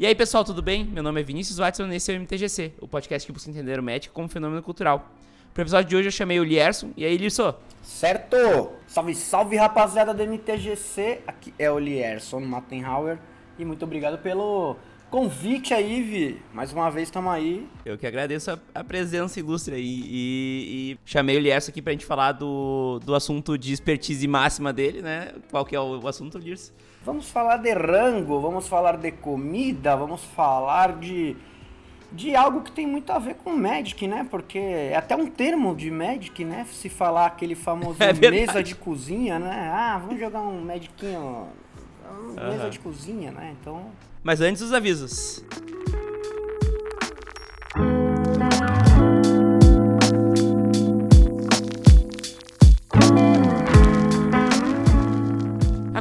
E aí, pessoal, tudo bem? Meu nome é Vinícius Watson e esse é o MTGC, o podcast que busca entender o Magic como fenômeno cultural. Pro episódio de hoje eu chamei o Lierson. E aí, Lierson? Certo! Salve, salve, rapaziada do MTGC. Aqui é o Lierson Mattenhauer. E muito obrigado pelo convite aí, Vi. Mais uma vez estamos aí. Eu que agradeço a, a presença ilustre aí. E, e, chamei o Lierson aqui pra gente falar do, do assunto de expertise máxima dele, né? Qual que é o, o assunto, Lierson? Vamos falar de rango, vamos falar de comida, vamos falar de de algo que tem muito a ver com Magic, né? Porque é até um termo de Magic, né? Se falar aquele famoso é mesa de cozinha, né? Ah, vamos jogar um Magicinho, mesa uhum. de cozinha, né? Então... Mas antes os avisos.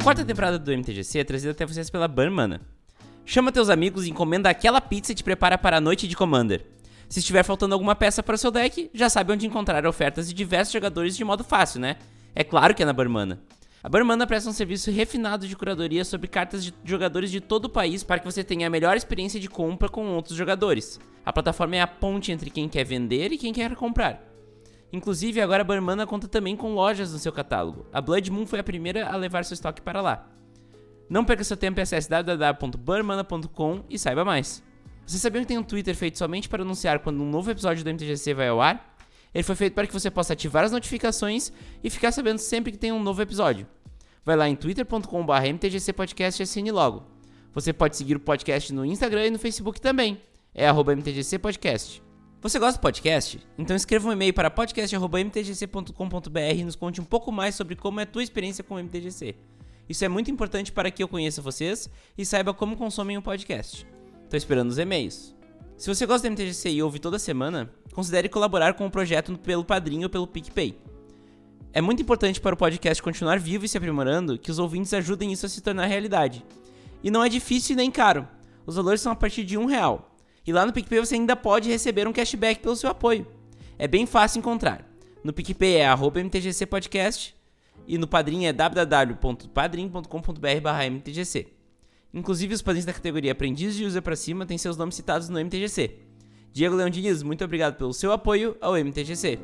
Quarta temporada do MTGC é trazida até vocês pela Burmana. Chama teus amigos e encomenda aquela pizza e te prepara para a noite de Commander. Se estiver faltando alguma peça para o seu deck, já sabe onde encontrar ofertas de diversos jogadores de modo fácil, né? É claro que é na Burmana. A Burmana presta um serviço refinado de curadoria sobre cartas de jogadores de todo o país para que você tenha a melhor experiência de compra com outros jogadores. A plataforma é a ponte entre quem quer vender e quem quer comprar. Inclusive, agora a Burmana conta também com lojas no seu catálogo. A Blood Moon foi a primeira a levar seu estoque para lá. Não perca seu tempo e acesse www.burmana.com e saiba mais. Você sabia que tem um Twitter feito somente para anunciar quando um novo episódio do MTGC vai ao ar? Ele foi feito para que você possa ativar as notificações e ficar sabendo sempre que tem um novo episódio. Vai lá em twitter.com.br mtgcpodcast e assine logo. Você pode seguir o podcast no Instagram e no Facebook também. É arroba mtgcpodcast. Você gosta do podcast? Então escreva um e-mail para podcast.mtgc.com.br e nos conte um pouco mais sobre como é a tua experiência com o MTGC. Isso é muito importante para que eu conheça vocês e saiba como consomem o podcast. Estou esperando os e-mails. Se você gosta do MTGC e ouve toda semana, considere colaborar com o projeto pelo Padrinho ou pelo PicPay. É muito importante para o podcast continuar vivo e se aprimorando que os ouvintes ajudem isso a se tornar realidade. E não é difícil nem caro. Os valores são a partir de um real. E lá no PicPay você ainda pode receber um cashback pelo seu apoio. É bem fácil encontrar. No PicPay é mtgcpodcast e no Padrim é www.padrim.com.br mtgc. Inclusive os padrinhos da categoria Aprendiz de User para cima têm seus nomes citados no MTGC. Diego Leão Diniz, muito obrigado pelo seu apoio ao MTGC.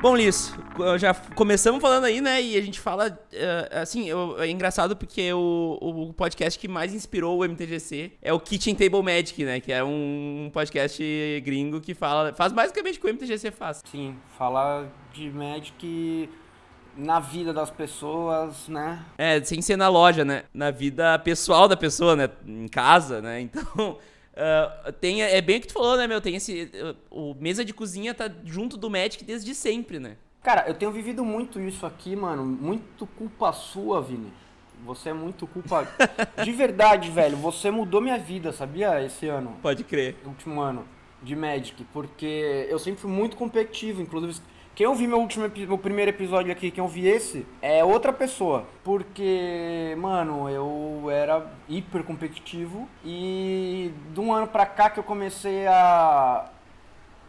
Bom, Liz, já começamos falando aí, né? E a gente fala, uh, assim, eu, é engraçado porque o, o podcast que mais inspirou o MTGC é o Kitchen Table Magic, né? Que é um podcast gringo que fala, faz basicamente o que o MTGC faz. Sim, fala de Magic na vida das pessoas, né? É, sem ser na loja, né? Na vida pessoal da pessoa, né? Em casa, né? Então, Uh, tem, é bem o que tu falou, né, meu? Tem esse. O mesa de cozinha tá junto do Magic desde sempre, né? Cara, eu tenho vivido muito isso aqui, mano. Muito culpa sua, Vini. Você é muito culpa. de verdade, velho. Você mudou minha vida, sabia? Esse ano. Pode crer. Último ano de Magic. Porque eu sempre fui muito competitivo. Inclusive, quem ouviu meu último meu primeiro episódio aqui, quem ouvi esse, é outra pessoa. Porque, mano, eu era hiper competitivo e de um ano pra cá que eu comecei a,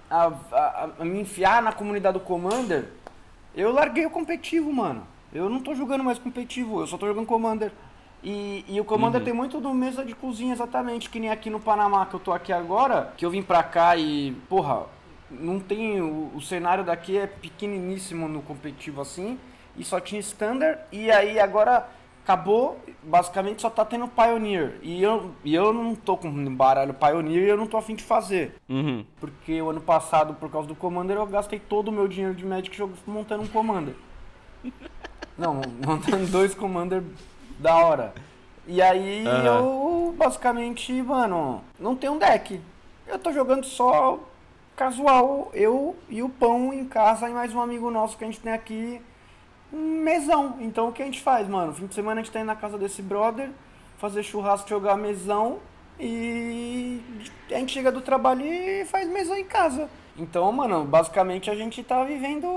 a, a, a me enfiar na comunidade do Commander, eu larguei o competitivo, mano. Eu não tô jogando mais competitivo, eu só tô jogando Commander. E, e o Commander uhum. tem muito do mesa de cozinha, exatamente, que nem aqui no Panamá, que eu tô aqui agora, que eu vim pra cá e, porra, não tem. O, o, cenário daqui é pequeniníssimo no competitivo assim. E só tinha standard. E aí agora acabou. Basicamente só tá tendo Pioneer. E eu, e eu não tô com baralho Pioneer e eu não tô afim de fazer. Uhum. Porque o ano passado, por causa do Commander, eu gastei todo o meu dinheiro de Magic montando um Commander. não, montando dois Commander da hora. E aí uhum. eu basicamente, mano, não tenho um deck. Eu tô jogando só casual, eu e o pão em casa e mais um amigo nosso que a gente tem aqui, um mesão. Então o que a gente faz, mano? Fim de semana a gente tá indo na casa desse brother, fazer churrasco, jogar mesão e a gente chega do trabalho e faz mesão em casa. Então, mano, basicamente a gente tá vivendo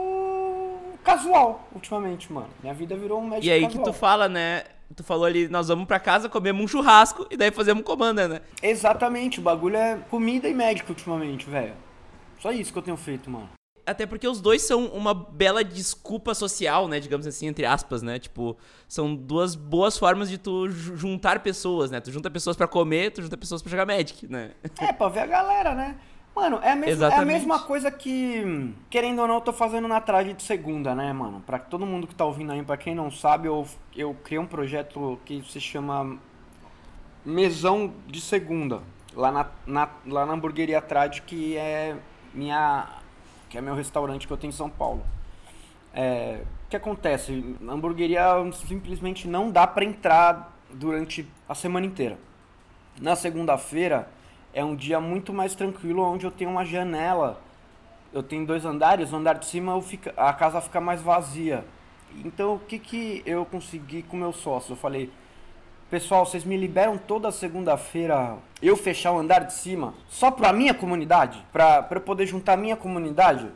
casual ultimamente, mano. Minha vida virou um médico E aí casual. que tu fala, né? Tu falou ali, nós vamos pra casa, comemos um churrasco e daí fazemos comanda, né? Exatamente, o bagulho é comida e médico ultimamente, velho. Só isso que eu tenho feito, mano. Até porque os dois são uma bela desculpa social, né? Digamos assim, entre aspas, né? Tipo, são duas boas formas de tu juntar pessoas, né? Tu junta pessoas para comer, tu junta pessoas para jogar Magic, né? É, pra ver a galera, né? Mano, é a, mesma, é a mesma coisa que, querendo ou não, eu tô fazendo na trade de segunda, né, mano? Pra todo mundo que tá ouvindo aí, pra quem não sabe, eu, eu criei um projeto que se chama Mesão de Segunda, lá na, na, lá na hamburgueria Trade, que é minha que é meu restaurante que eu tenho em São Paulo. É, o que acontece? A hamburgueria simplesmente não dá para entrar durante a semana inteira. Na segunda-feira é um dia muito mais tranquilo, onde eu tenho uma janela. Eu tenho dois andares, o andar de cima a casa fica mais vazia. Então o que, que eu consegui com meu sócio? Eu falei, pessoal, vocês me liberam toda segunda-feira eu fechar o andar de cima só pra minha comunidade? Pra, pra eu poder juntar minha comunidade?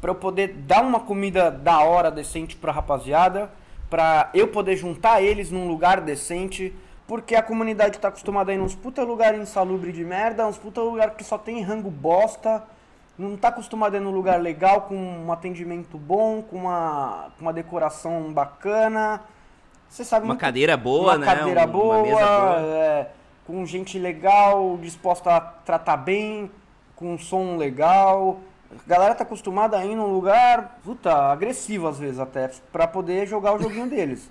Pra eu poder dar uma comida da hora decente pra rapaziada? Pra eu poder juntar eles num lugar decente? Porque a comunidade tá acostumada a ir nos puta lugar insalubre de merda, uns puta lugar que só tem rango bosta. Não tá acostumado a ir num lugar legal, com um atendimento bom, com uma, com uma decoração bacana você sabe uma muito, cadeira boa, uma né? Cadeira um, boa, uma boa. É, com gente legal, disposta a tratar bem, com um som legal. A galera tá acostumada a ir num lugar, puta, agressivo às vezes até, para poder jogar o joguinho deles.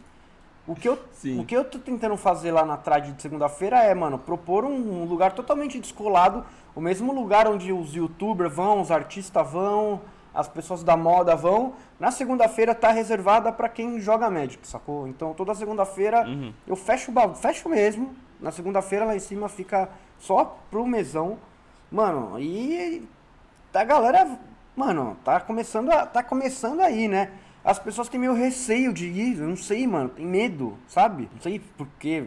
O que, eu, o que eu tô tentando fazer lá na trade de segunda-feira é, mano, propor um, um lugar totalmente descolado, o mesmo lugar onde os youtubers vão, os artistas vão, as pessoas da moda vão. Na segunda-feira tá reservada para quem joga Magic, sacou? Então toda segunda-feira uhum. eu fecho o fecho mesmo. Na segunda-feira lá em cima fica só pro mesão. Mano, e a galera, mano, tá começando a, tá começando aí, né? As pessoas têm meio receio de ir, eu não sei, mano, tem medo, sabe? Não sei por quê.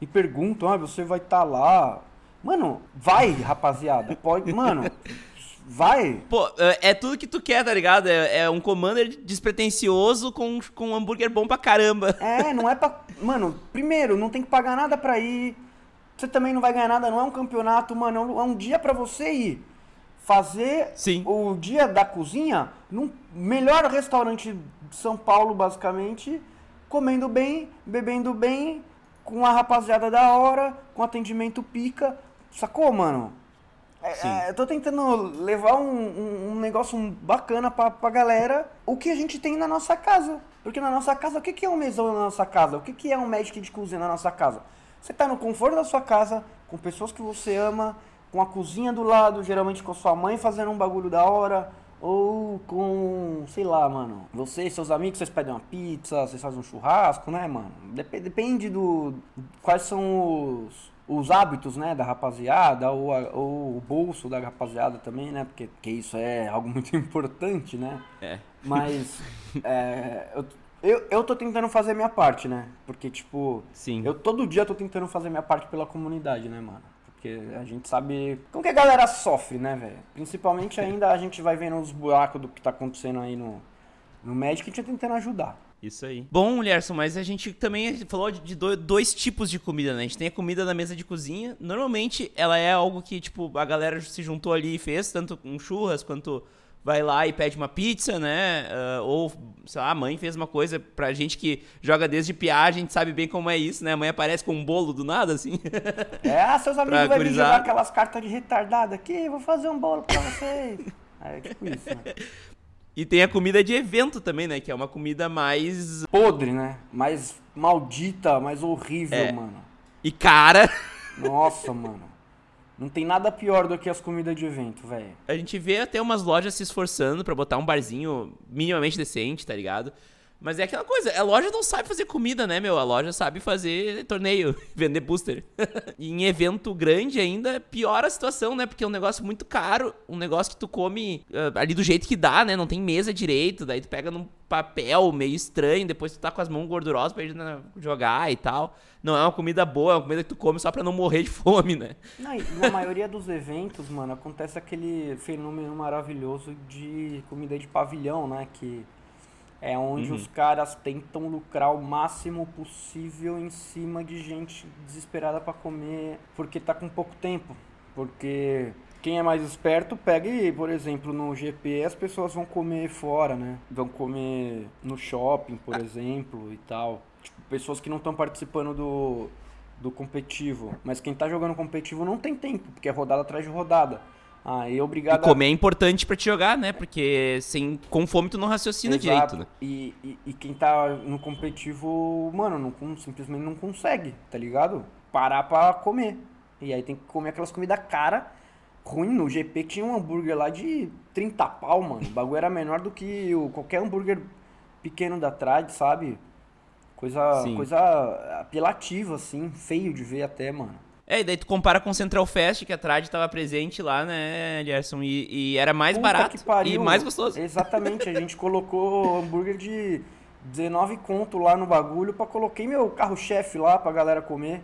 Me perguntam, ah, você vai estar tá lá. Mano, vai, rapaziada. Pode, mano, Vai! Pô, é, é tudo que tu quer, tá ligado? É, é um commander despretensioso com, com um hambúrguer bom pra caramba. É, não é pra. Mano, primeiro, não tem que pagar nada pra ir. Você também não vai ganhar nada, não é um campeonato, mano. É um é dia pra você ir fazer Sim. o dia da cozinha num melhor restaurante de São Paulo, basicamente, comendo bem, bebendo bem, com a rapaziada da hora, com atendimento pica. Sacou, mano? É, é, eu tô tentando levar um, um, um, negócio bacana pra, pra galera, o que a gente tem na nossa casa. Porque na nossa casa, o que, que é um mesão na nossa casa? O que, que é um Magic de cozinha na nossa casa? Você tá no conforto da sua casa, com pessoas que você ama, com a cozinha do lado, geralmente com a sua mãe fazendo um bagulho da hora, ou com, sei lá, mano, você e seus amigos, vocês pedem uma pizza, vocês fazem um churrasco, né, mano? Dep depende do. Quais são os os hábitos, né, da rapaziada, ou, a, ou, o bolso da rapaziada também, né, porque, porque isso é algo muito importante, né? É. Mas é, eu, eu, eu tô tentando fazer a minha parte, né? Porque, tipo, Sim. eu todo dia tô tentando fazer a minha parte pela comunidade, né, mano? Porque a gente sabe como que a galera sofre, né, velho? Principalmente ainda a gente vai vendo os buracos do que tá acontecendo aí no, no médico e a gente tá tentando ajudar. Isso aí. Bom, Lerson, mas a gente também falou de dois tipos de comida, né? A gente tem a comida da mesa de cozinha. Normalmente ela é algo que, tipo, a galera se juntou ali e fez, tanto com churras quanto vai lá e pede uma pizza, né? Uh, ou, sei lá, a mãe fez uma coisa pra gente que joga desde piar, a gente sabe bem como é isso, né? A mãe aparece com um bolo do nada, assim. É, seus amigos vão vir jogar aquelas cartas de retardado aqui, vou fazer um bolo pra vocês. É tipo isso, né? E tem a comida de evento também, né? Que é uma comida mais. Podre, né? Mais maldita, mais horrível, é. mano. E cara. Nossa, mano. Não tem nada pior do que as comidas de evento, velho. A gente vê até umas lojas se esforçando para botar um barzinho minimamente decente, tá ligado? Mas é aquela coisa, a loja não sabe fazer comida, né, meu? A loja sabe fazer torneio, vender booster. e em evento grande ainda, piora a situação, né? Porque é um negócio muito caro, um negócio que tu come uh, ali do jeito que dá, né? Não tem mesa direito, daí tu pega num papel meio estranho, depois tu tá com as mãos gordurosas pra ir jogar e tal. Não é uma comida boa, é uma comida que tu come só pra não morrer de fome, né? Na maioria dos eventos, mano, acontece aquele fenômeno maravilhoso de comida de pavilhão, né? Que É onde Uhum. os caras tentam lucrar o máximo possível em cima de gente desesperada pra comer porque tá com pouco tempo. Porque quem é mais esperto pega e, por exemplo, no GP as pessoas vão comer fora, né? Vão comer no shopping, por exemplo, e tal. Tipo, pessoas que não estão participando do, do competitivo. Mas quem tá jogando competitivo não tem tempo, porque é rodada atrás de rodada. Aí é E obrigado a comer é importante pra te jogar, né? Porque sem, com fome tu não raciocina Exato. direito, né? E, e, e quem tá no competitivo, mano, não, simplesmente não consegue, tá ligado? Parar pra comer. E aí tem que comer aquelas comidas cara, ruim. No GP tinha um hambúrguer lá de 30 pau, mano. O bagulho era menor do que o, qualquer hambúrguer pequeno da Trad, sabe? Coisa, Sim. coisa apelativa, assim, feio de ver até, mano. É, e daí tu compara com o Central Fest, que a Trad tava presente lá, né, Gerson? E, e era mais Puta barato e mais gostoso. Exatamente, a gente colocou hambúrguer de 19 conto lá no bagulho pra coloquei meu carro-chefe lá pra galera comer,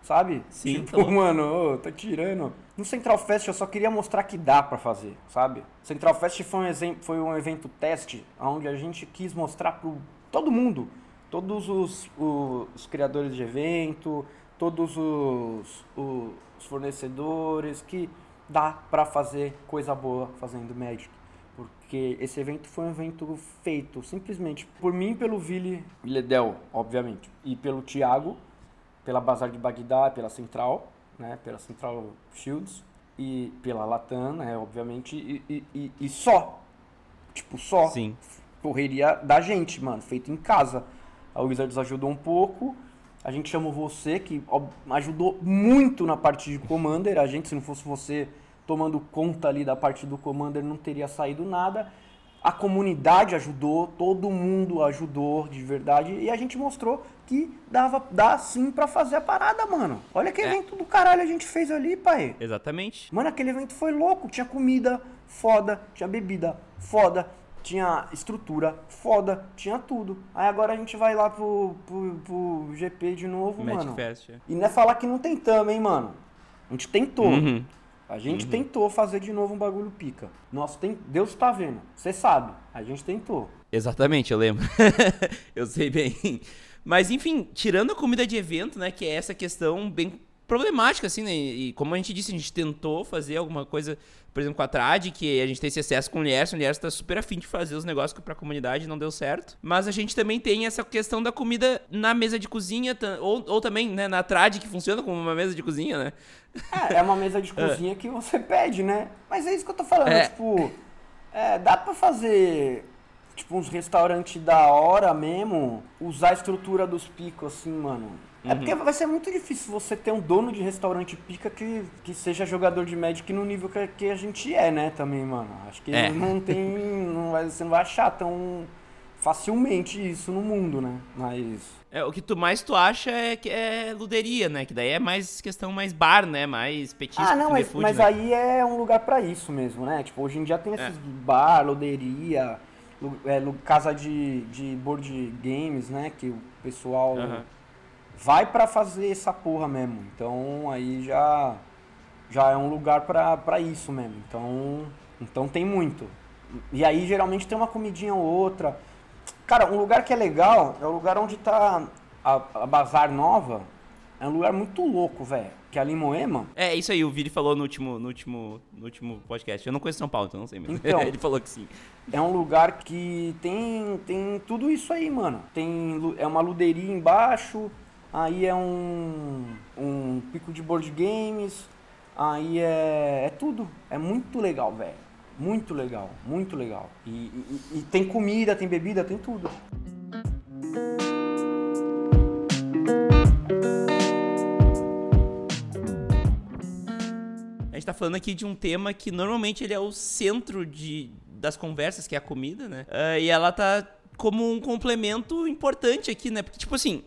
sabe? Sim, tipo, tá mano, ô, tá tirando. No Central Fest eu só queria mostrar que dá pra fazer, sabe? Central Fest foi um, exemplo, foi um evento teste, onde a gente quis mostrar pro todo mundo, todos os, os criadores de evento, todos os, os fornecedores, que dá pra fazer coisa boa fazendo Magic. Porque esse evento foi um evento feito simplesmente por mim, pelo Vili Ledel, obviamente, e pelo Thiago, pela Bazar de Bagdá, pela Central, né, pela Central Shields e pela Latam, né, obviamente, e, e, e- e só. Tipo, só Sim. correria da gente, mano, feito em casa. A Wizards ajudou um pouco. A gente chamou você, que ajudou muito na parte de Commander. A gente, se não fosse você tomando conta ali da parte do Commander, não teria saído nada. A comunidade ajudou, todo mundo ajudou de verdade. E a gente mostrou que dava, dá sim pra fazer a parada, mano. Olha que É. evento do caralho a gente fez ali, pai. Exatamente. Mano, aquele evento foi louco. Tinha comida foda, tinha bebida foda, tinha estrutura foda, tinha tudo. Aí agora a gente vai lá pro, pro, pro GP de novo, Magic mano. Fest. é. E não é falar que não tentamos, hein, mano. A gente tentou. Uhum. A gente tentou fazer de novo um bagulho pica. Nossa, tem... Deus tá vendo. Você sabe. A gente tentou. Exatamente, eu lembro. eu sei bem. Mas enfim, tirando a comida de evento, né, que é essa questão bem problemática, assim, né? E como a gente disse, a gente tentou fazer alguma coisa, por exemplo, com a Trad, que a gente tem esse acesso com o Lierson, o Lierson tá super afim de fazer os negócios pra comunidade não deu certo. Mas a gente também tem essa questão da comida na mesa de cozinha, ou, ou também, né, na Trad, que funciona como uma mesa de cozinha, né? É, é uma mesa de cozinha que você pede, né? Mas é isso que eu tô falando, É. tipo, é, dá pra fazer, tipo, uns restaurantes da hora mesmo, usar a estrutura dos picos, assim, mano. É porque vai ser muito difícil você ter um dono de restaurante pica que, que seja jogador de Magic no nível que, que a gente é, né, também, mano. Acho que É. não tem, não vai, você não vai achar tão facilmente isso no mundo, né? Mas... É, o que tu mais tu acha é que é luderia, né? Que daí é mais questão mais bar, né? Mais petisco, Ah, não, mas, food, mas né? aí é um lugar pra isso mesmo, né? Tipo, hoje em dia tem esses bar, loderia, lu- é, casa de, de board games, né? Que o pessoal Aham. Vai pra fazer essa porra mesmo. Então aí já, já é um lugar pra, pra isso mesmo. Então, então tem muito. E aí geralmente tem uma comidinha ou outra. Cara, um lugar que é legal é o lugar onde tá a, a Bazar Nova. É um lugar muito louco, velho. Que é ali em Moema. É, isso aí, o Vini falou no último, no último, no último podcast. Eu não conheço São Paulo, então não sei mesmo. Então. Ele falou que sim. É um lugar que tem, tem tudo isso aí, mano. Tem, é uma luderia embaixo, aí é um, um pico de board games, aí é, é tudo. É muito legal, velho. Muito legal, muito legal. E, e- e tem comida, tem bebida, tem tudo. A gente tá falando aqui de um tema que normalmente ele é o centro de, das conversas, que é a comida, né? Ah, e ela tá como um complemento importante aqui, né? Porque, tipo assim,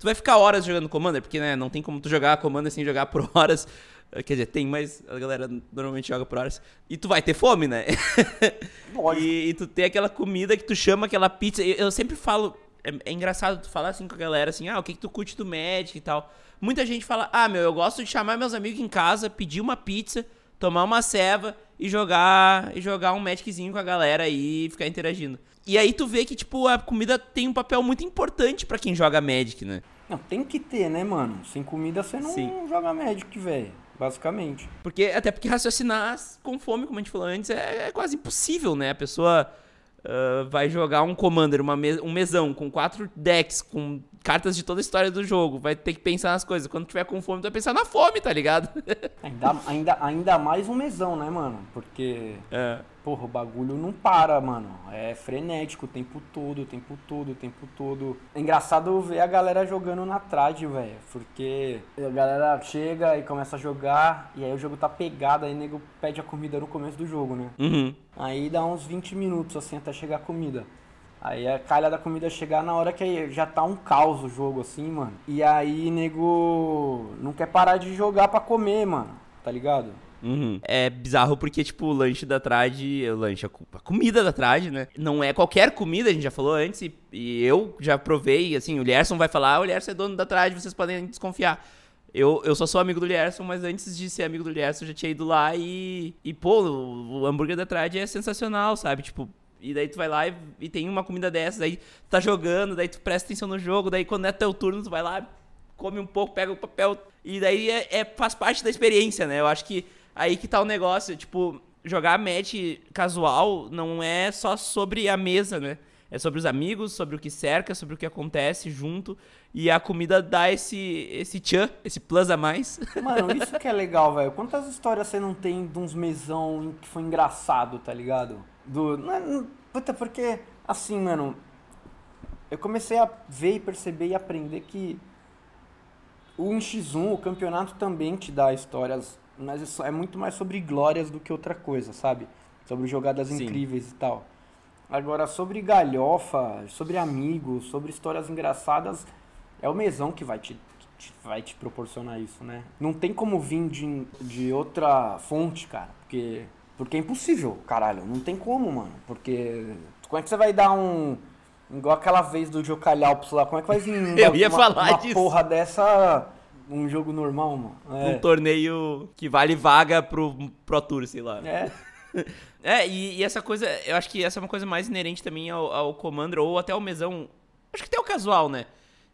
tu vai ficar horas jogando Commander, porque, né, não tem como tu jogar Commander sem jogar por horas. Quer dizer, tem, mas a galera normalmente joga por horas. E tu vai ter fome, né? E, e tu tem aquela comida que tu chama aquela pizza. Eu, eu sempre falo. É, é engraçado tu falar assim com a galera, assim, ah, o que, que tu curte do Magic e tal. Muita gente fala, ah, meu, eu gosto de chamar meus amigos em casa, pedir uma pizza, tomar uma ceva e jogar e jogar um Magiczinho com a galera aí e ficar interagindo. E aí tu vê que, tipo, a comida tem um papel muito importante para quem joga Magic, né? Não, tem que ter, né, mano? Sem comida você não Sim. joga Magic, velho. Basicamente. Porque, até porque raciocinar com fome, como a gente falou antes, é, é quase impossível, né? A pessoa ah, vai jogar um Commander, uma me- um mesão, com quatro decks, com cartas de toda a história do jogo. Vai ter que pensar nas coisas. Quando tiver com fome, tu vai pensar na fome, tá ligado? Ainda, ainda, ainda mais um mesão, né, mano? Porque, é. porra, o bagulho não para, mano. É frenético o tempo todo, o tempo todo, o tempo todo. É engraçado ver a galera jogando na trade, velho. Porque a galera chega e começa a jogar, e aí o jogo tá pegado, aí o nego pede a comida no começo do jogo, né? Uhum. Aí dá uns 20 minutos assim até chegar a comida. Aí a calha da comida chegar na hora que já tá um caos o jogo, assim, mano. E aí, nego, não quer parar de jogar pra comer, mano. Tá ligado? Uhum. É bizarro porque, tipo, o lanche da trade, o lanche, a co- a comida da trade, né? Não é qualquer comida, a gente já falou antes, e, e eu já provei, assim, o Lierson vai falar, ah, o Lierson é dono da trade, vocês podem desconfiar. Eu, eu só sou amigo do Lierson, mas antes de ser amigo do Lierson, eu já tinha ido lá e. E, pô, o, o hambúrguer da trade é sensacional, sabe? Tipo. E daí tu vai lá e, e tem uma comida dessas, aí tu tá jogando, daí tu presta atenção no jogo, daí quando é teu turno, tu vai lá, come um pouco, pega o papel. E daí é, é- faz parte da experiência, né? Eu acho que aí que tá o negócio. Tipo, jogar match casual não é só sobre a mesa, né? É sobre os amigos, sobre o que cerca, sobre o que acontece junto. E a comida dá esse, esse tchan, esse plus a mais. Mano, isso que é legal, velho. Quantas histórias você não tem de uns mesão que foi engraçado, tá ligado? Do. Não é- não- puta, porque, assim, mano. Eu comecei a ver e perceber e aprender que o 1x1, o campeonato também te dá histórias, mas isso é muito mais sobre glórias do que outra coisa, sabe? Sobre jogadas Sim. incríveis e tal. Agora, sobre galhofa, sobre amigos, sobre histórias engraçadas, é o mesão que vai te, te- vai te proporcionar isso, né? Não tem como vir de, de outra fonte, cara, porque, porque é impossível, caralho. Não tem como, mano. Porque como é que você vai dar um... Igual aquela vez do Jocalhalpos lá, como é que vai vir uma, Eu ia uma, falar uma disso. porra dessa um jogo normal, mano? É. Um torneio que vale vaga pro Pro Tour, sei lá. É. É, e, e essa coisa, eu acho que essa é uma coisa mais inerente também ao, ao Commander, ou até ao mesão, acho que até o casual, né?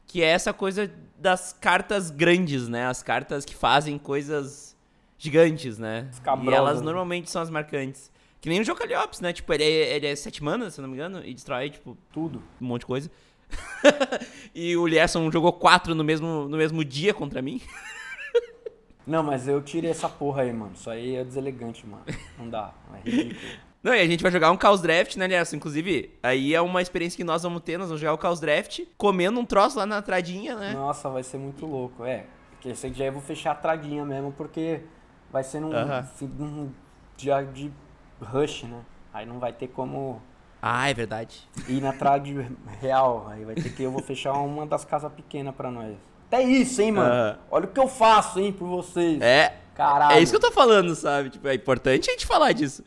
Que é essa coisa das cartas grandes, né? As cartas que fazem coisas gigantes, né? Escabrosas, E elas né? normalmente são as marcantes. Que nem o Jocaliops, né? Tipo, ele é, ele é sete manas, se não me engano, e destrói, tipo, Tudo. um monte de coisa. e o Lierson jogou quatro no mesmo, no mesmo dia contra mim. Não, mas eu tirei essa porra aí, mano. Isso aí é deselegante, mano. Não dá. É ridículo. Não, e a gente vai jogar um Chaos Draft, né, Lierson? Inclusive, aí é uma experiência que nós vamos ter, nós vamos jogar o Chaos Draft, comendo um troço lá na tradinha, né? Nossa, vai ser muito louco. É, porque esse dia eu vou fechar a tradinha mesmo, porque vai ser num, Aham. fim- num dia de rush, né? Aí não vai ter como Ah, é verdade. ir na trade real. Aí vai ter que eu vou fechar uma das casas pequenas pra nós. Até isso, hein, mano? Aham. Olha o que eu faço, hein, por vocês. É. Caralho. É isso que eu tô falando, sabe? Tipo, é importante a gente falar disso.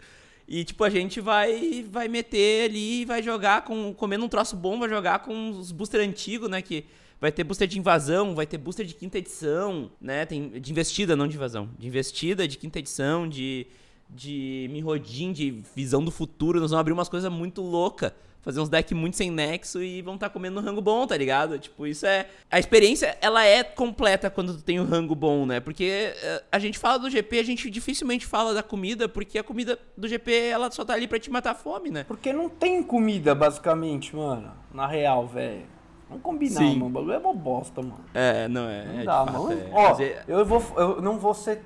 E, tipo, a gente vai vai meter ali, vai jogar com. Comendo um troço bom, vai jogar com os booster antigos, né? Que vai ter booster de invasão, vai ter booster de quinta edição, né? Tem, de investida, não de invasão. De investida, de quinta edição, de. De Mirrodin, de visão do futuro. Nós vamos abrir umas coisas muito loucas. Fazer uns decks muito sem nexo e vão estar comendo um rango bom, tá ligado? Tipo, isso é. A experiência, ela é completa quando tu tem um rango bom, né? Porque eh, a gente fala do GP, a gente dificilmente fala da comida, porque a comida do GP, ela só tá ali pra te matar a fome, né? Porque não tem comida, basicamente, mano. Na real, velho. Vamos combinar, Sim. mano. O bagulho é uma bosta, mano. É, não é. Não é, dá, mano. é. Ó, é- eu, vou, eu não vou ser.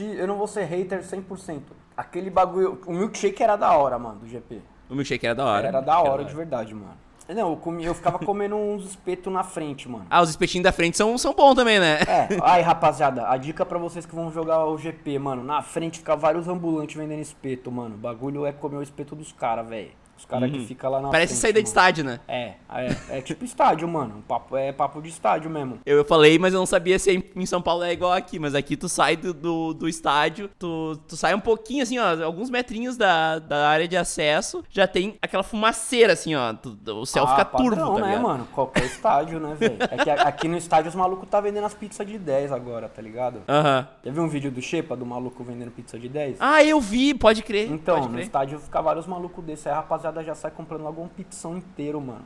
Eu não vou ser hater 100%. Aquele bagulho. O milkshake era da hora, mano, do GP. O milkshake era da hora. Era da hora, de verdade, mano. Não, eu, comi, eu ficava comendo uns espetos na frente, mano. Ah, os espetinhos da frente são, são bons também, né? É, aí rapaziada, a dica pra vocês que vão jogar o GP, mano. Na frente fica vários ambulantes vendendo espeto, mano. O bagulho é comer o espeto dos caras, velho. Os caras que ficam lá na Parece frente, saída de mano. estádio, né? É, é, é tipo estádio, mano. Papo, é papo de estádio mesmo. Eu, eu falei, mas eu não sabia se em- em São Paulo é igual aqui. Mas aqui tu sai do, do, do estádio, tu, tu sai um pouquinho, assim, ó, alguns metrinhos da, da área de acesso, já tem aquela fumaceira, assim, ó. o céu Ah, fica padrão, turvo, tá né, ligado? mano? Qualquer estádio, né, velho? É que aqui no estádio os malucos tá vendendo as pizzas de 10 agora, tá ligado? Aham. Já viu um vídeo do Shepa, do maluco vendendo pizza de 10? Ah, eu vi, pode crer. Então, pode no crer. estádio fica vários malucos desses, aí a rapaziada já sai comprando logo um pizzão inteiro, mano.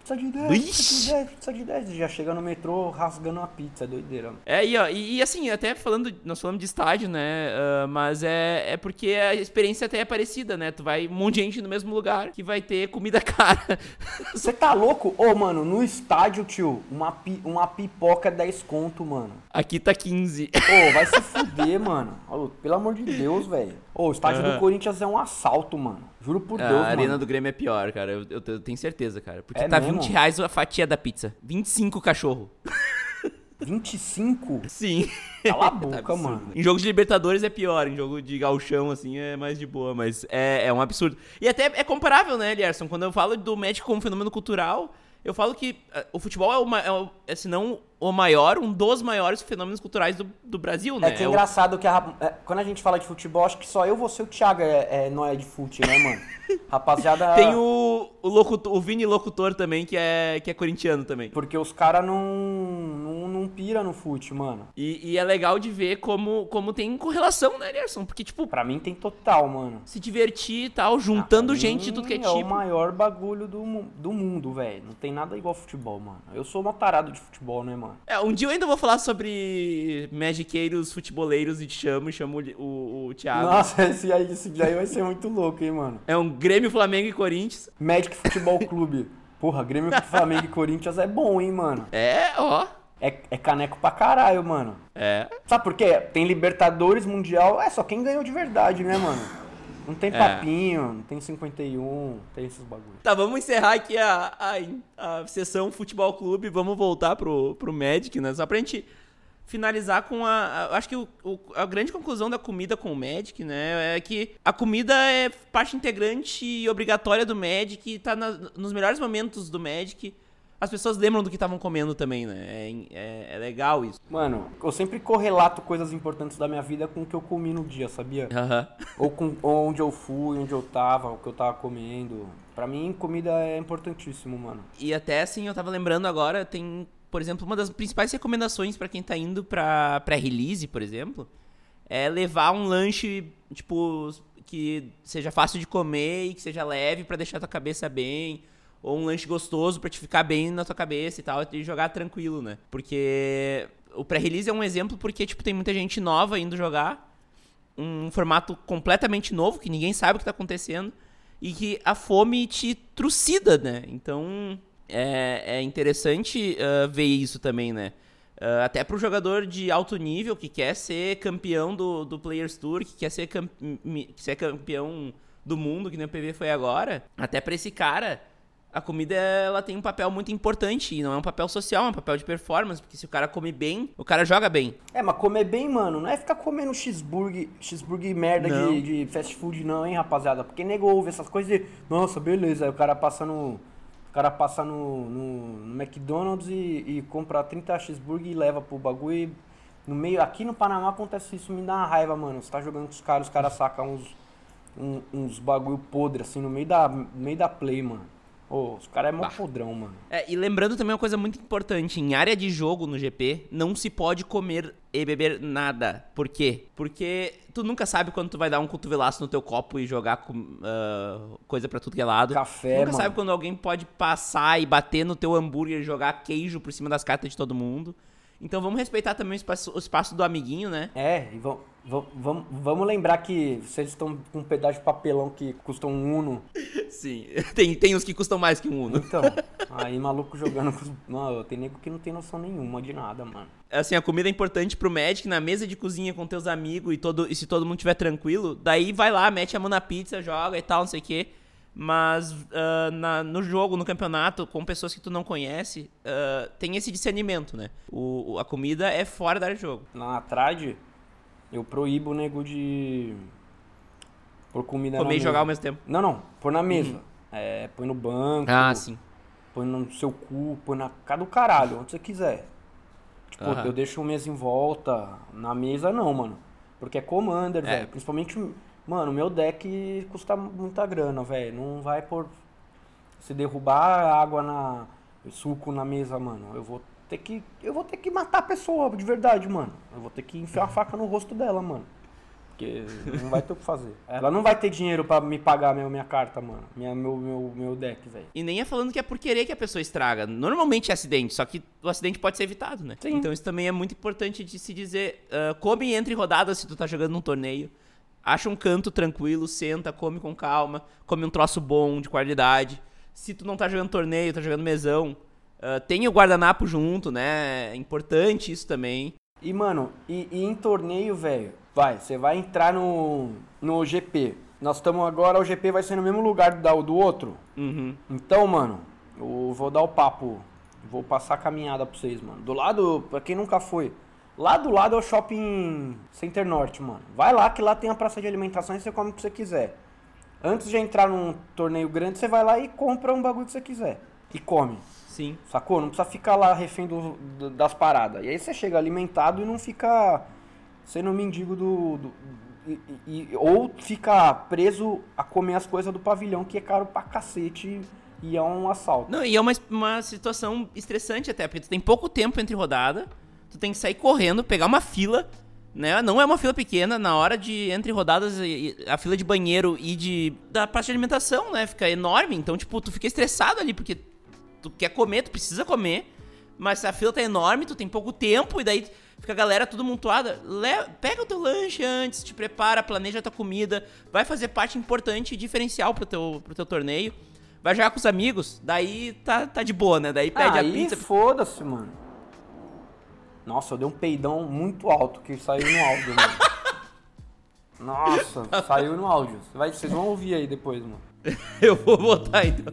Pizza de 10, pizza de 10, pizza de 10. E já chega no metrô rasgando a pizza, é doideira. mano. É, e, ó, e, e assim, até falando, nós falamos de estádio, né? ah, mas é, é porque a experiência até é parecida, né? Tu vai um monte de gente no mesmo lugar que vai ter comida cara. Você tá louco? Ô, mano, no estádio, tio, uma, pi- uma pipoca é 10 conto, mano. Aqui tá 15. Ô, vai se fuder, mano. Pelo amor de Deus, velho. Ô, o estádio Aham. do Corinthians é um assalto, mano. Juro por A Deus, arena mano. do Grêmio é pior, cara. Eu, eu- eu tenho certeza, cara. Porque É tá mesmo? 20 reais a fatia da pizza. 25 cachorro. 25? Sim. Cala a Tá boca, mano. Em jogo de Libertadores é pior, em jogo de gauchão, assim, é mais de boa, mas é, é um absurdo. E até é comparável, né, Lierson? Quando eu falo do México como fenômeno cultural, eu falo que ah, o futebol é, uma, é, é, se não o maior, um dos maiores fenômenos culturais do, do Brasil, né? É que é o- engraçado que a é, quando a gente fala de futebol, acho que só eu, você e o Thiago é, é, não é de fute, né, mano? Rapaziada. Tem o, o, locutor, o Vini Locutor também, que é, que é corintiano também. Porque os caras não, não, não pira no fute, mano. E, e é legal de ver como, como tem correlação, né, Lierson? Porque, tipo, Pra mim tem total, mano. se divertir e tal, juntando Ah, gente de tudo que é É o tipo. maior bagulho do, do mundo, velho. Não tem nada igual futebol, mano. Eu sou uma tarado de futebol, né, mano? É, um dia eu ainda vou falar sobre magiqueiros, futeboleiros e te chamo e chamo o, o, Thiago. Nossa, esse aí, esse aí vai ser muito louco, hein, mano. É um Grêmio, Flamengo e Corinthians. Magic Futebol Clube. Porra, Grêmio, Flamengo e Corinthians é bom, hein, mano. É, ó. É, é caneco pra caralho, mano. É. Sabe por quê? Tem Libertadores, Mundial, é só quem ganhou de verdade, né, mano? Não tem É. papinho, não tem 51, tem esses bagulhos. Tá, vamos encerrar aqui a, a, a sessão Futebol Clube. Vamos voltar pro, pro Magic, né? Só pra gente finalizar com a. a- acho que o- o- a grande conclusão da comida com o Magic, né? É que a comida é parte integrante e obrigatória do Magic. Tá na- nos melhores momentos do Magic. As pessoas lembram do que estavam comendo também, né? É, é- é legal isso. Mano, eu sempre correlato coisas importantes da minha vida com o que eu comi no dia, sabia? Ou com onde eu fui, onde eu tava, o que eu tava comendo. Pra mim, comida é importantíssimo, mano. E até assim, eu tava lembrando agora, tem, por exemplo, uma das principais recomendações pra quem tá indo pra pré-release, por exemplo, é levar um lanche, tipo, que seja fácil de comer e que seja leve pra deixar tua cabeça bem. Ou um lanche gostoso pra te ficar bem na tua cabeça e tal, e jogar tranquilo, né? Porque o pré-release é um exemplo porque, tipo, tem muita gente nova indo jogar um formato completamente novo, que ninguém sabe o que tá acontecendo, e que a fome te trucida, né? Então é, é interessante ah, ver isso também, né? Ah, até pro jogador de alto nível que quer ser campeão do, do Players Tour, que quer ser, que ser campeão do mundo, que nem o PV foi agora, até pra esse cara, a comida ela tem um papel muito importante, e não é um papel social, é um papel de performance, porque se o cara come bem, o cara joga bem. É, mas comer bem, mano, não é ficar comendo cheeseburger, cheeseburger merda de, de fast food, não, hein, rapaziada? Porque nego ouve essas coisas de, nossa, beleza, aí o cara passa no. O cara passa no, no, no McDonald's e, e compra 30 cheeseburger e leva pro bagulho e no meio. Aqui no Panamá acontece isso, me dá uma raiva, mano. Você tá jogando com os caras, os caras sacam uns, um- uns bagulho podre, assim, no meio da, no meio da play, mano. Ô, os caras é mó Bah. podrão, mano. É, e lembrando também uma coisa muito importante, em área de jogo no GP, não se pode comer e beber nada. Por quê? Porque tu nunca sabe quando tu vai dar um cotovelaço no teu copo e jogar com, ah, coisa pra tudo que é lado. Café, nunca mano. sabe quando alguém pode passar e bater no teu hambúrguer e jogar queijo por cima das cartas de todo mundo. Então vamos respeitar também o espaço, o espaço do amiguinho, né? É, e vamos, vamos, vamos lembrar que vocês estão com um pedaço de papelão que custa um Uno. Sim. Tem, tem os que custam mais que um Uno. Então, aí maluco jogando com os. Não, tem nego que não tem noção nenhuma de nada, mano. assim, a comida é importante pro Magic na mesa de cozinha com teus amigos e, todo, e se todo mundo estiver tranquilo, daí vai lá, mete a mão na pizza, joga e tal, não sei o quê. Mas ah, na- no jogo, no campeonato, com pessoas que tu não conhece, ah, tem esse discernimento, né? O- a comida é fora da área de jogo. Na trade, eu proíbo o nego de. Por comida na Comer e mesa. jogar ao mesmo tempo. Não, não, pôr na mesa. É, põe no banco. Ah, sim. Põe no seu cu, põe na cara do caralho, onde você quiser. Tipo, Aham. eu deixo o mesa em volta. Na mesa não, mano. Porque é Commander, É. velho. Principalmente, mano, meu deck custa muita grana, velho. Não vai por. Se derrubar água na. suco na mesa, mano, eu vou ter que. Eu vou ter que matar a pessoa, de verdade, mano. Eu vou ter que enfiar a faca no rosto dela, mano. Porque não vai ter o que fazer. Ela não vai ter dinheiro pra me pagar minha, minha carta, mano. Minha, meu, meu, meu deck, velho. E nem é falando que é por querer que a pessoa estraga. Normalmente é acidente, só que o acidente pode ser evitado, né? Sim. Então isso também é muito importante de se dizer. ah, come entre rodadas se tu tá jogando num torneio. Acha um canto tranquilo, senta, come com calma, come um troço bom, de qualidade. Se tu não tá jogando torneio, tá jogando mesão, ah, tenha o guardanapo junto, né? É importante isso também. E, mano, e, e em torneio, velho, vai, você vai entrar no, no GP. Nós estamos agora, o GP vai ser no mesmo lugar do, do outro. Uhum. Então, mano, eu vou dar o papo, vou passar a caminhada pra vocês, mano. Do lado, pra quem nunca foi, lá do lado é o Shopping Center Norte, mano. Vai lá que lá tem a praça de alimentação e você come o que você quiser. Antes de entrar num torneio grande, você vai lá e compra um bagulho que você quiser. E come. Sim. Sacou? Não precisa ficar lá refém do- do- das paradas. E aí você chega alimentado e não fica sendo mendigo do. do- e- e- ou fica preso a comer as coisas do pavilhão, que é caro pra cacete e é um assalto. Não, e é uma, uma situação estressante até, porque tu tem pouco tempo entre rodada, tu tem que sair correndo, pegar uma fila, né? Não é uma fila pequena, na hora de entre rodadas, a fila de banheiro e de da parte de alimentação, né? Fica enorme, então tipo, tu fica estressado ali porque tu quer comer, tu precisa comer, mas a fila tá enorme, tu tem pouco tempo e daí fica a galera tudo montuada. Pega o teu lanche antes, te prepara, planeja a tua comida, vai fazer parte importante e diferencial pro teu, pro teu torneio. Vai jogar com os amigos, daí tá, tá de boa, né? Daí pede Ah, a pizza. foda-se, mano. Nossa, eu dei um peidão muito alto que saiu no áudio, mano. Nossa, saiu no áudio. Vai, vocês vão ouvir aí depois, mano. Eu vou botar então.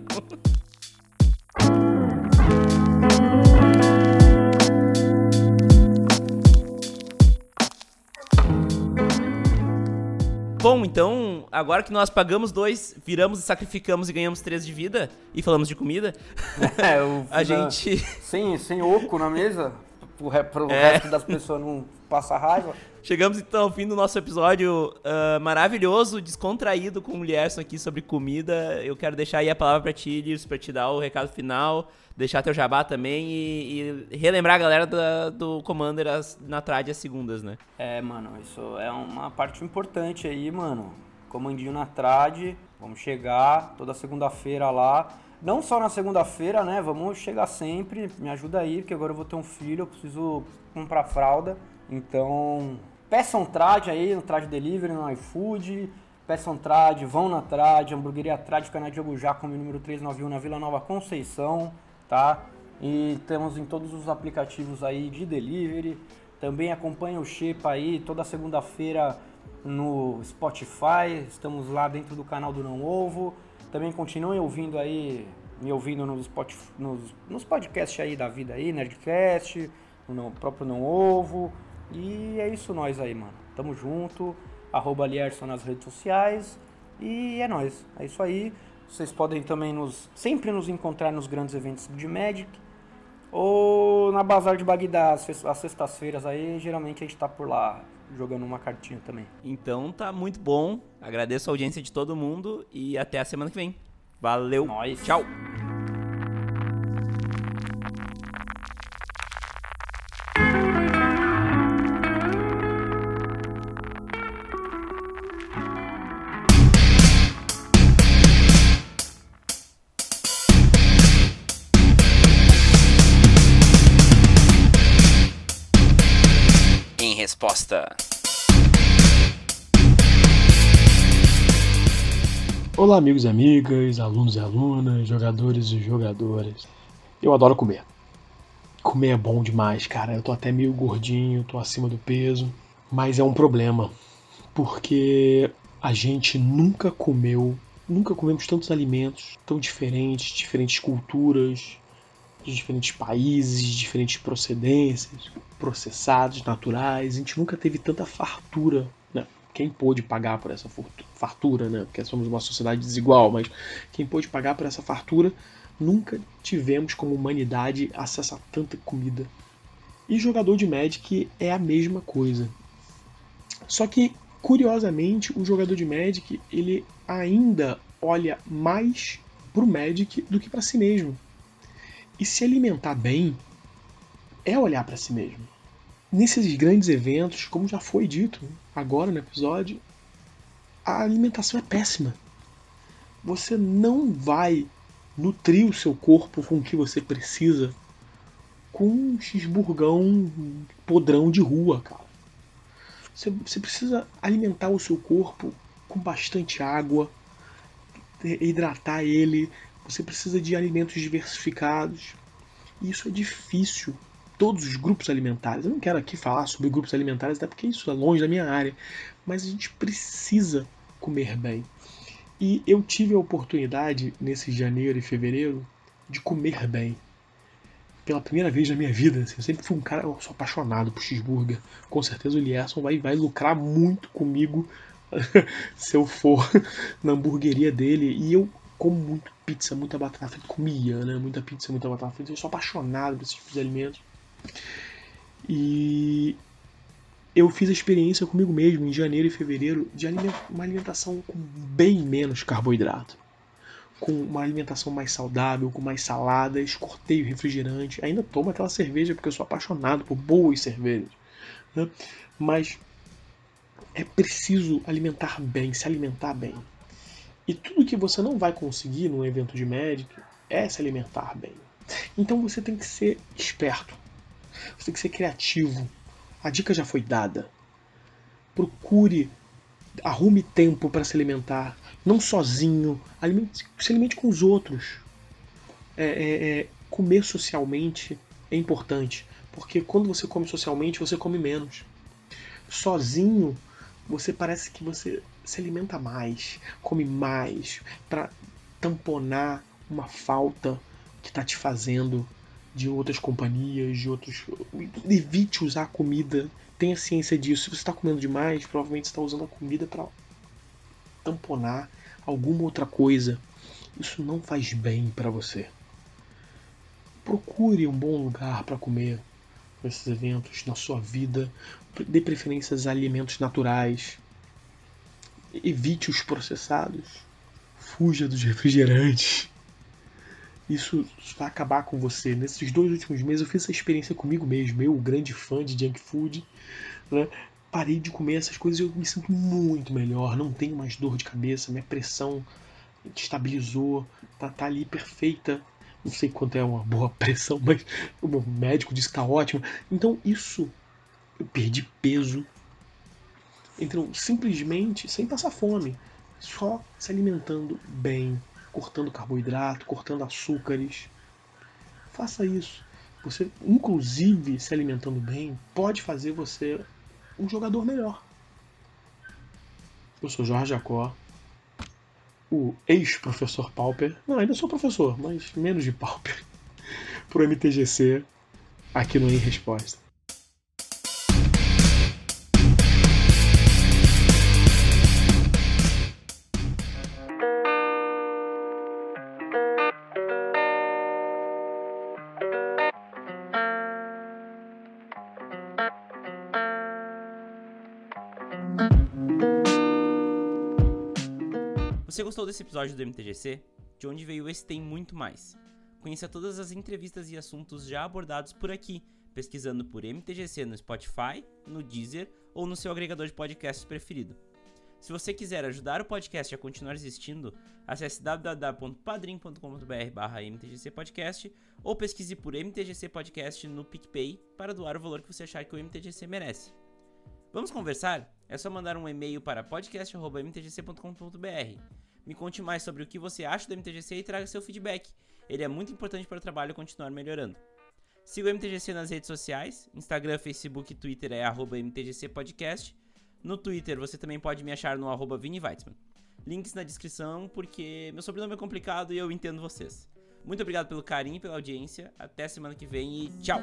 Bom, então, agora que nós pagamos dois, viramos e sacrificamos e ganhamos três de vida, e falamos de comida, É, a gente. Sem, sem oco na mesa, pro, pro É. resto das pessoas não passar raiva. Chegamos então ao fim do nosso episódio ah, maravilhoso, descontraído com o Lierson aqui sobre comida. Eu quero deixar aí a palavra pra ti, Lirs, pra te dar o recado final, deixar teu jabá também e, e relembrar a galera da- do Commander as- na trade às segundas, né? É, mano, isso é uma parte importante aí, mano. Comandinho na trade, vamos chegar toda segunda-feira lá. Não só na segunda-feira, né? Vamos chegar sempre. Me ajuda aí, porque agora eu vou ter um filho, eu preciso comprar fralda. Então, peçam trade aí no Trade Delivery, no iFood. Peçam trade, vão na trade, hamburgueria trade, fica na Diogo Jacome, número 391, na Vila Nova Conceição, tá? E temos em todos os aplicativos aí de delivery. Também acompanha o Shepa aí toda segunda-feira no Spotify. Estamos lá dentro do canal do Não Ovo. Também continuem ouvindo aí, me ouvindo nos, Spotify, nos, nos podcasts aí da vida aí, Nerdcast, no próprio Não Ovo. E é isso nós aí, mano. Tamo junto. Arroba Lierson nas redes sociais. E é nóis. É isso aí. Vocês podem também nos sempre nos encontrar nos grandes eventos de Magic. Ou na Bazar de Bagdá, às sextas- às sextas-feiras aí, geralmente a gente tá por lá jogando uma cartinha também. Então tá muito bom. Agradeço a audiência de todo mundo e até a semana que vem. Valeu. Nóis. Tchau. Olá, amigos e amigas, alunos e alunas, jogadores e jogadoras. Eu adoro comer. Comer é bom demais, cara. Eu tô até meio gordinho, tô acima do peso, mas é um problema, porque a gente nunca comeu, nunca comemos tantos alimentos tão diferentes, diferentes culturas, de diferentes países, diferentes procedências, processados, naturais. A gente nunca teve tanta fartura? Quem pôde pagar por essa fartura, né? Porque somos uma sociedade desigual, mas quem pôde pagar por essa fartura, nunca tivemos como humanidade acesso a tanta comida. E jogador de Magic é a mesma coisa. Só que, curiosamente, o jogador de Magic, ele ainda olha mais pro Magic do que para si mesmo. E se alimentar bem é olhar para si mesmo. Nesses grandes eventos, como já foi dito agora no episódio, a alimentação é péssima. Você não vai nutrir o seu corpo com o que você precisa com um cheeseburgão podrão de rua, cara. Você, você precisa alimentar o seu corpo com bastante água, hidratar ele. Você precisa de alimentos diversificados. E isso é difícil todos os grupos alimentares. Eu não quero aqui falar sobre grupos alimentares, até porque isso é longe da minha área, mas a gente precisa comer bem. E eu tive a oportunidade, nesse janeiro e fevereiro, de comer bem. Pela primeira vez na minha vida. Assim, eu sempre fui um cara, eu sou apaixonado por cheeseburger. Com certeza o Lierson vai, vai lucrar muito comigo se eu for na hamburgueria dele. E eu como muito pizza, muita batata frita. Comia, né? Muita pizza, muita batata frita. Eu sou apaixonado por esses tipos de alimentos. E eu fiz a experiência comigo mesmo em janeiro e fevereiro de uma alimentação com bem menos carboidrato, com uma alimentação mais saudável, com mais saladas, cortei o refrigerante, ainda tomo aquela cerveja porque eu sou apaixonado por boas cervejas, né? mas é preciso alimentar bem, se alimentar bem. E tudo que você não vai conseguir num evento de médico é se alimentar bem. Então você tem que ser esperto você tem que ser criativo. A dica já foi dada. Procure, arrume tempo para se alimentar. Não sozinho. Alimente, se alimente com os outros. É, é, é, comer socialmente é importante. Porque quando você come socialmente, você come menos. Sozinho, você parece que você se alimenta mais, come mais, para tamponar uma falta que está te fazendo de outras companhias, de outros. Evite usar a comida. Tenha ciência disso. Se você está comendo demais, provavelmente está usando a comida para tamponar alguma outra coisa. Isso não faz bem para você. Procure um bom lugar para comer nesses eventos na sua vida. Dê preferências a alimentos naturais. Evite os processados. Fuja dos refrigerantes isso vai acabar com você. Nesses dois últimos meses eu fiz essa experiência comigo mesmo, eu, grande fã de junk food, né? parei de comer essas coisas e eu me sinto muito melhor, não tenho mais dor de cabeça, minha pressão estabilizou, tá, tá ali perfeita. Não sei quanto é uma boa pressão, mas o meu médico disse que tá ótimo. Então isso, eu perdi peso. Então, simplesmente sem passar fome, só se alimentando bem, cortando carboidrato, cortando açúcares. Faça isso. Você, inclusive, se alimentando bem, pode fazer você um jogador melhor. Eu sou Jorge Jacó, o ex-professor Pauper. Não, ainda sou professor, mas menos de Pauper. Pro MTGC, aqui no Em Resposta. Desse episódio do MTGC? De onde veio esse tem muito mais. Conheça todas as entrevistas e assuntos já abordados por aqui, pesquisando por MTGC no Spotify, no Deezer ou no seu agregador de podcasts preferido. Se você quiser ajudar o podcast a continuar existindo, acesse www.padrim.com.br mtgcpodcast ou pesquise por MTGC Podcast no PicPay para doar o valor que você achar que o MTGC merece. Vamos conversar? É só mandar um e-mail para podcast.mtgc.com.br me conte mais sobre o que você acha do MTGC e traga seu feedback. Ele é muito importante para o trabalho continuar melhorando. Siga o MTGC nas redes sociais, Instagram, Facebook e Twitter é arroba MTGC Podcast. No Twitter você também pode me achar no Vini Weitzman. Links na descrição, porque meu sobrenome é complicado e eu entendo vocês. Muito obrigado pelo carinho e pela audiência. Até semana que vem e tchau!